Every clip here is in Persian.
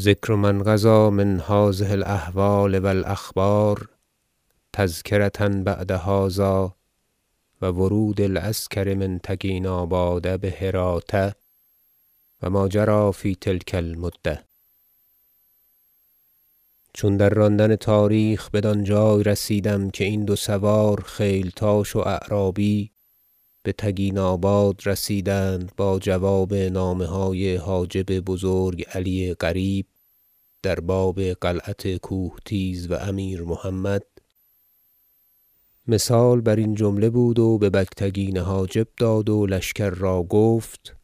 ذکر من غزا من هذه الأحوال و الأخبار تذکرة بعد هذا و ورود العسکر من تگیناباد بهراة و ما جری فی تلک المدة. چون در راندن تاریخ بدان جای رسیدم که این دو سوار خیلتاش و اعرابی بتگیناباد رسیدند با جواب نامه های حاجب بزرگ علی قریب در باب قلعت کوهتیز و امیر محمد. مثال برین جمله بود و به بگتگین حاجب داد و لشکر را گفت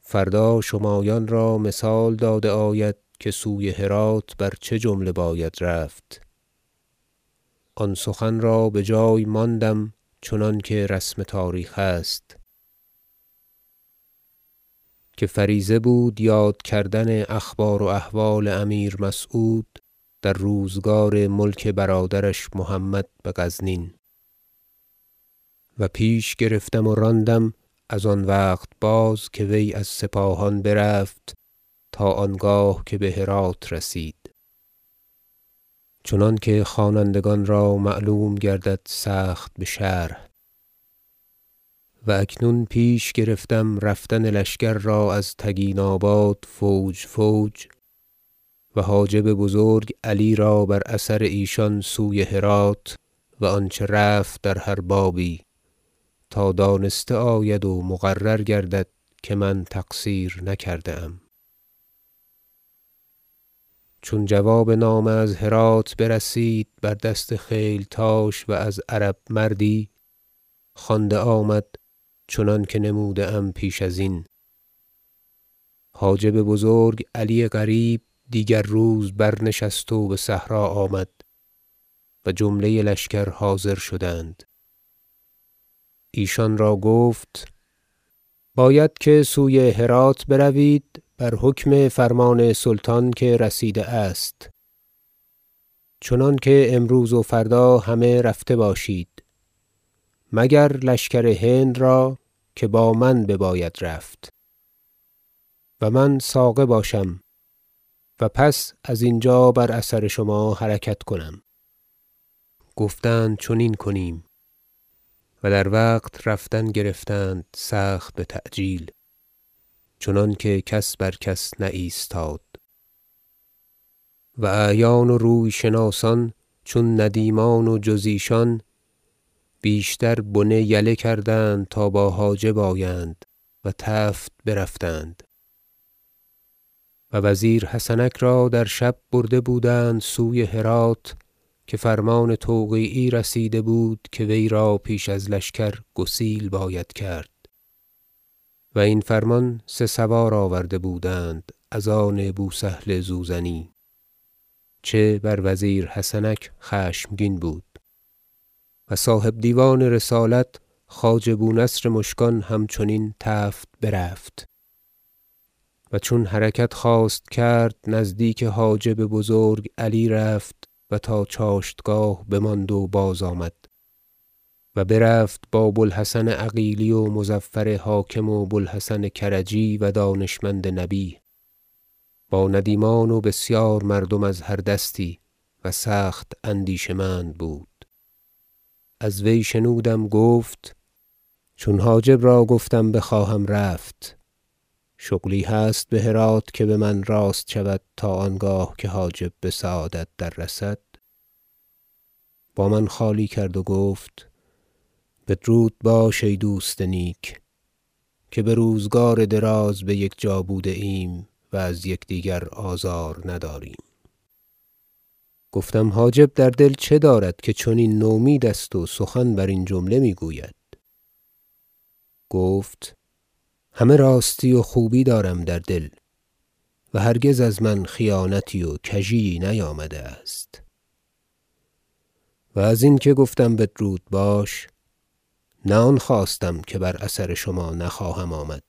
فردا شمایان را مثال داده آید که سوی هرات بر چه جمله باید رفت. آن سخن را بجای ماندم چنانکه رسم تاریخ است. که فریضه بود یاد کردن اخبار و احوال امیر مسعود در روزگار ملک برادرش محمد بغزنین. و پیش گرفتم و راندم از آن وقت باز که وی از سپاهان برفت تا آنگاه که بهرات رسید. چنانکه خوانندگان را معلوم گردد سخت بشرح و اکنون پیش گرفتم رفتن لشکر را از تگیناباد فوج فوج و حاجب بزرگ علی را بر اثر ایشان سوی هرات و آنچه رفت در هر بابی تا دانسته آید و مقرر گردد که من تقصیر نکرده ام. چون جواب نامه از هرات برسید بر دست خیلتاش و از عرب مردی خوانده آمد چنانکه نموده ام پیش ازین حاجب بزرگ علی قریب دیگر روز برنشست و بصحرا آمد و جمله لشکر حاضر شدند. ایشان را گفت باید که سوی هرات بروید بر حکم فرمان سلطان که رسیده است. چنانکه امروز و فردا همه رفته باشید مگر لشکر هند را که با من بباید رفت. و من ساقه باشم و پس از اینجا بر اثر شما حرکت کنم. گفتند چنین کنیم. و در وقت رفتن گرفتند سخت بتعجیل چنانکه کس بر کس نایستاد. و اعیان و روی شناسان چون ندیمان و جز ایشان بیشتر بنه یله کردند تا با حاجب آیند و تفت برفتند. و وزیر حسنک را در شب برده بودند سوی هرات که فرمان توقیعی رسیده بود که وی را پیش از لشکر گسیل باید کرد. و این فرمان سه سوار آورده بودند از آن بوسهل زوزنی چه بر وزیر حسنک خشمگین بود. و صاحب دیوان رسالت خواجه بونصر مشکان همچنین تفت برفت. و چون حرکت خواست کرد نزدیک حاجب بزرگ علی رفت و تا چاشتگاه بماند و بازآمد و برفت با بوالحسن عقیلی و مظفر حاکم و بوالحسن کرجی و دانشمند نبیه با ندیمان و بسیار مردم از هر دستی و سخت اندیشه مند بود. از وی شنودم گفت چون حاجب را گفتم بخواهم رفت. شغلی هست بهرات که بمن راست شود تا آنگاه که حاجب بسعادت دررسد با من خالی کرد و گفت بدرود باش ای دوست نیک که بروزگار دراز بیکجا بوده ایم و از یکدیگر آزار نداریم. گفتم حاجب در دل چه دارد که چنین نومید است و سخن برین جمله می‌گوید؟ گفت همه راستی و خوبی دارم در دل و هرگز از من خیانتی و کژی نیامده است. و ازین که گفتم بدرود باش نه آن خواستم که بر اثر شما نخواهم آمد.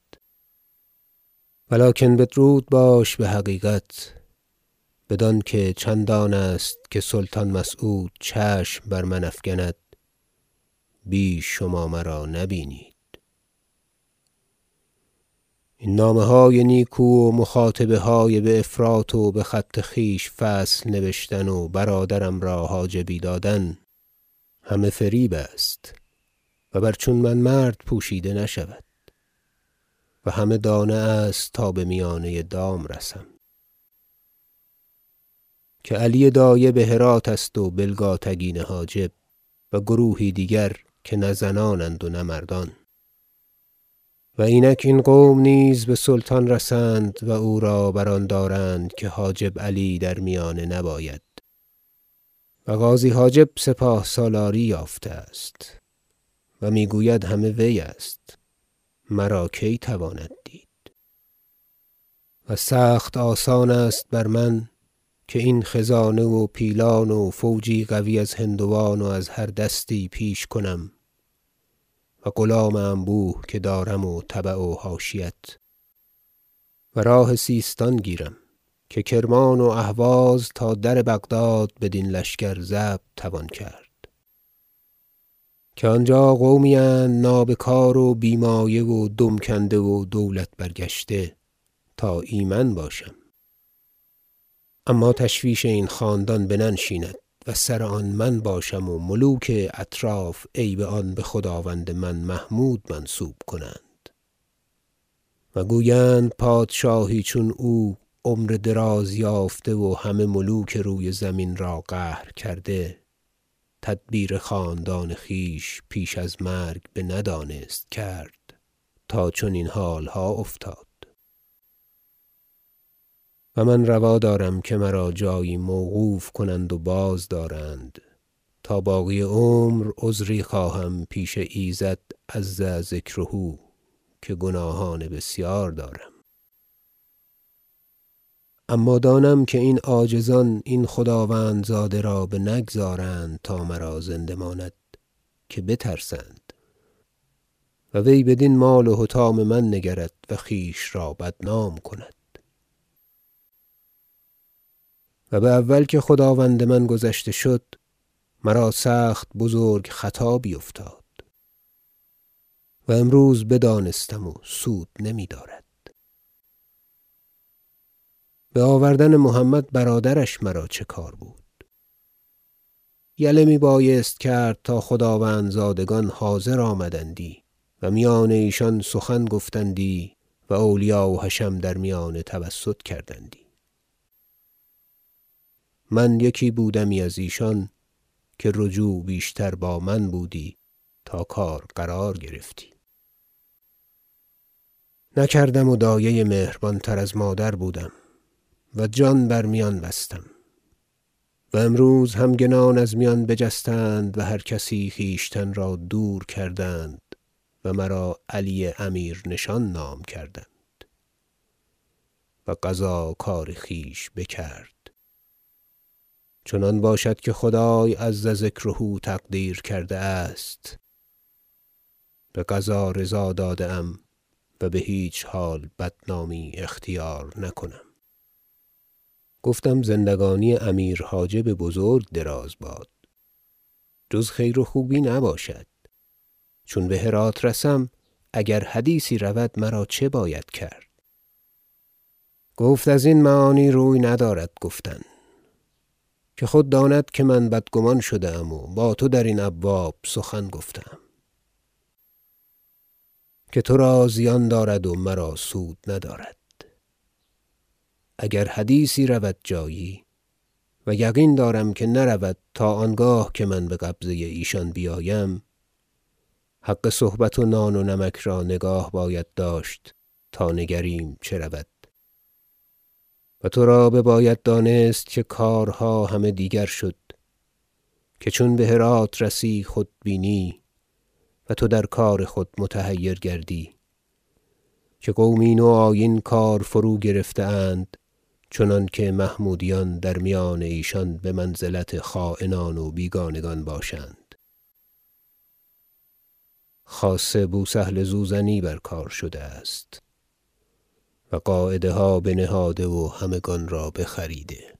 و لکن بدرود باش بحقیقت بدانکه چندان است که سلطان مسعود چشم بر من افگند بیش شما مرا نبینید. این نامه های نیکو و مخاطبه های بافراط و بخط خویش فصل نبشتن و برادرم را حاجبی دادن همه فریب است. و بر چون من مرد پوشیده نشود. و همه دانه است تا بمیانه دام رسم. که علی دایه بهرات است و بلگاتگین حاجب و گروهی دیگر که نه زنانند و نه مردان. و اینک این قوم نیز بسلطان رسند و او را بر آن دارند که حاجب علی در میانه نباید. و غازی حاجب سپاه سالاری یافته است. و می‌گوید همه وی است. مرا کی تواند دید؟ و سخت آسان است بر من که این خزانه و پیلان و فوجی قوی از هندوان و از هر دستی پیش کنم و غلام انبوه که دارم و تبع و حاشیت و راه سیستان گیرم که کرمان و اهواز تا در بغداد بدین لشکر ضبط توان کرد. که آنجا قومی اند نابکار و بی مایه و دم کنده و دولت برگشته تا ایمن باشم. اما تشویش این خاندان بننشیند و سر آن من باشم و ملوک اطراف عیب آن بخداوند من محمود منسوب کنند. و گویند پادشاهی چون او عمر دراز یافته و همه ملوک روی زمین را قهر کرده تدبیر خاندان خویش پیش از مرگ بندانست کرد تا چنین حالها افتاد. و من روا دارم که مرا جایی موقوف کنند و بازدارند تا باقی عمر عذری خواهم پیش ایزد عز ذکره که گناهان بسیار دارم. اما دانم که این عاجزان این خداوندزاده را بنگذارند تا مرا زنده ماند که بترسند. و وی بدین مال و حطام من نگرد و خویش را بدنام کند. و باول که خداوند من گذشته شد مرا سخت بزرگ خطا بیفتاد. و امروز بدانستم و سود نمیدارد بآوردن محمد برادرش مرا چه کار بود؟ یله می بایست کرد تا خداوندزادگان حاضر آمدندی و میان ایشان سخن گفتندی و اولیا و حشم در میانه توسط کردندی. من یکی بودمی از ایشان که رجوع بیشتر با من بودی تا کار قرار گرفتی. نکردم و دایه مهربان تر از مادر بودم. و جان بر میان بستم. و امروز همگنان از میان بجستند و هر کسی خویشتن را دور کردند و مرا علی امیر نشان نام کردند. و قضا کار خویش بکرد. چنان باشد که خدای عز ذکره تقدیر کرده است. بقضا رضا داده و بهیچ حال بدنامی اختیار نکنم. گفتم زندگانی امیر حاجب بزرگ دراز باد. جز خیر و خوبی نباشد. چون بهرات رسم اگر حدیثی رود مرا چه باید کرد؟ گفت ازین معانی روی ندارد گفتن. که خود داند که من بدگمان شده و با تو درین ابواب سخن گفته ام که ترا زیان دارد و مرا سود ندارد. اگر حدیثی رود جایی و یقین دارم که نرود تا آنگاه که من بقبضه ایشان بیایم حق صحبت و نان و نمک را نگاه باید داشت تا نگریم چه رود. و ترا بباید دانست که کارها همه دیگر شد که چون بهرات رسی خود بینی و تو در کار خود متحیر گردی که قومی نو آیین کار فروگرفته اند چنانکه محمودیان در میان ایشان بمنزلت خاینان و بیگانگان باشند. خاصه بوسهل زوزنی بر کار شده است و قاعده ها بنهاده و همگان را بخریده.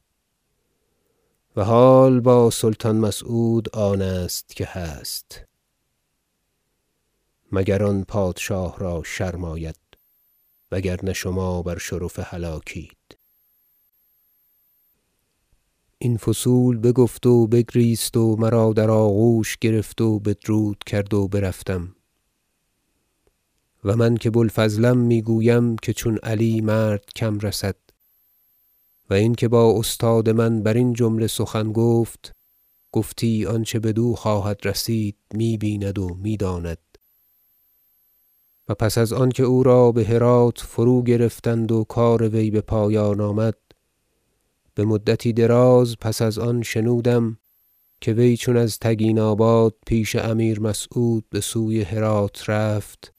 و حال با سلطان مسعود آن است که هست. مگر آن پادشاه را شرم آید وگرنه شما بر شرف هلاکید این فصول بگفت و بگریست و مرا در آغوش گرفت و بدرود کرد و برفتم. و من که بو الفضلم می‌گویم که چون علی مرد کم رسد. و این که با استاد من برین جمله سخن گفت گفتی آنچه بدو خواهد رسید می بیند و می‌داند. و پس از آنکه او را بهرات فروگرفتند و کار وی بپایان آمد بمدتی دراز پس از آن شنودم که وی چون از تگیناباد پیش امیر مسعود بسوی هرات رفت.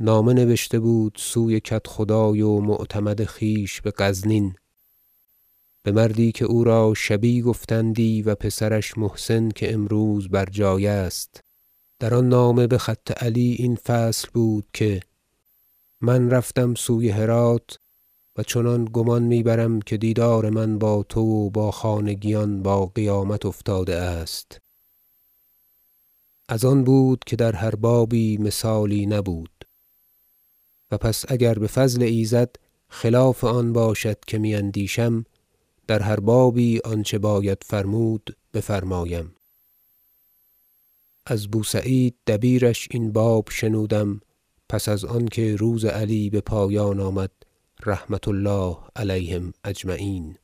نامه نبشته بود سوی کدخدای و معتمد خویش بغزنین بمردی که او را شبی گفتندی و پسرش محسن که امروز بر جای است. در آن نامه بخط علی این فصل بود که من رفتم سوی هرات و چنان گمان می‌برم که دیدار من با تو و با خانگیان با قیامت افتاده است. از آن بود که در هر بابی مثالی نبود. و پس اگر بفضل ایزد خلاف آن باشد که می اندیشم در هر بابی آنچه باید فرمود بفرمایم. از بو سعید دبیرش این باب شنودم پس از آنکه روز علی بپایان آمد رحمة الله عليهم أجمعین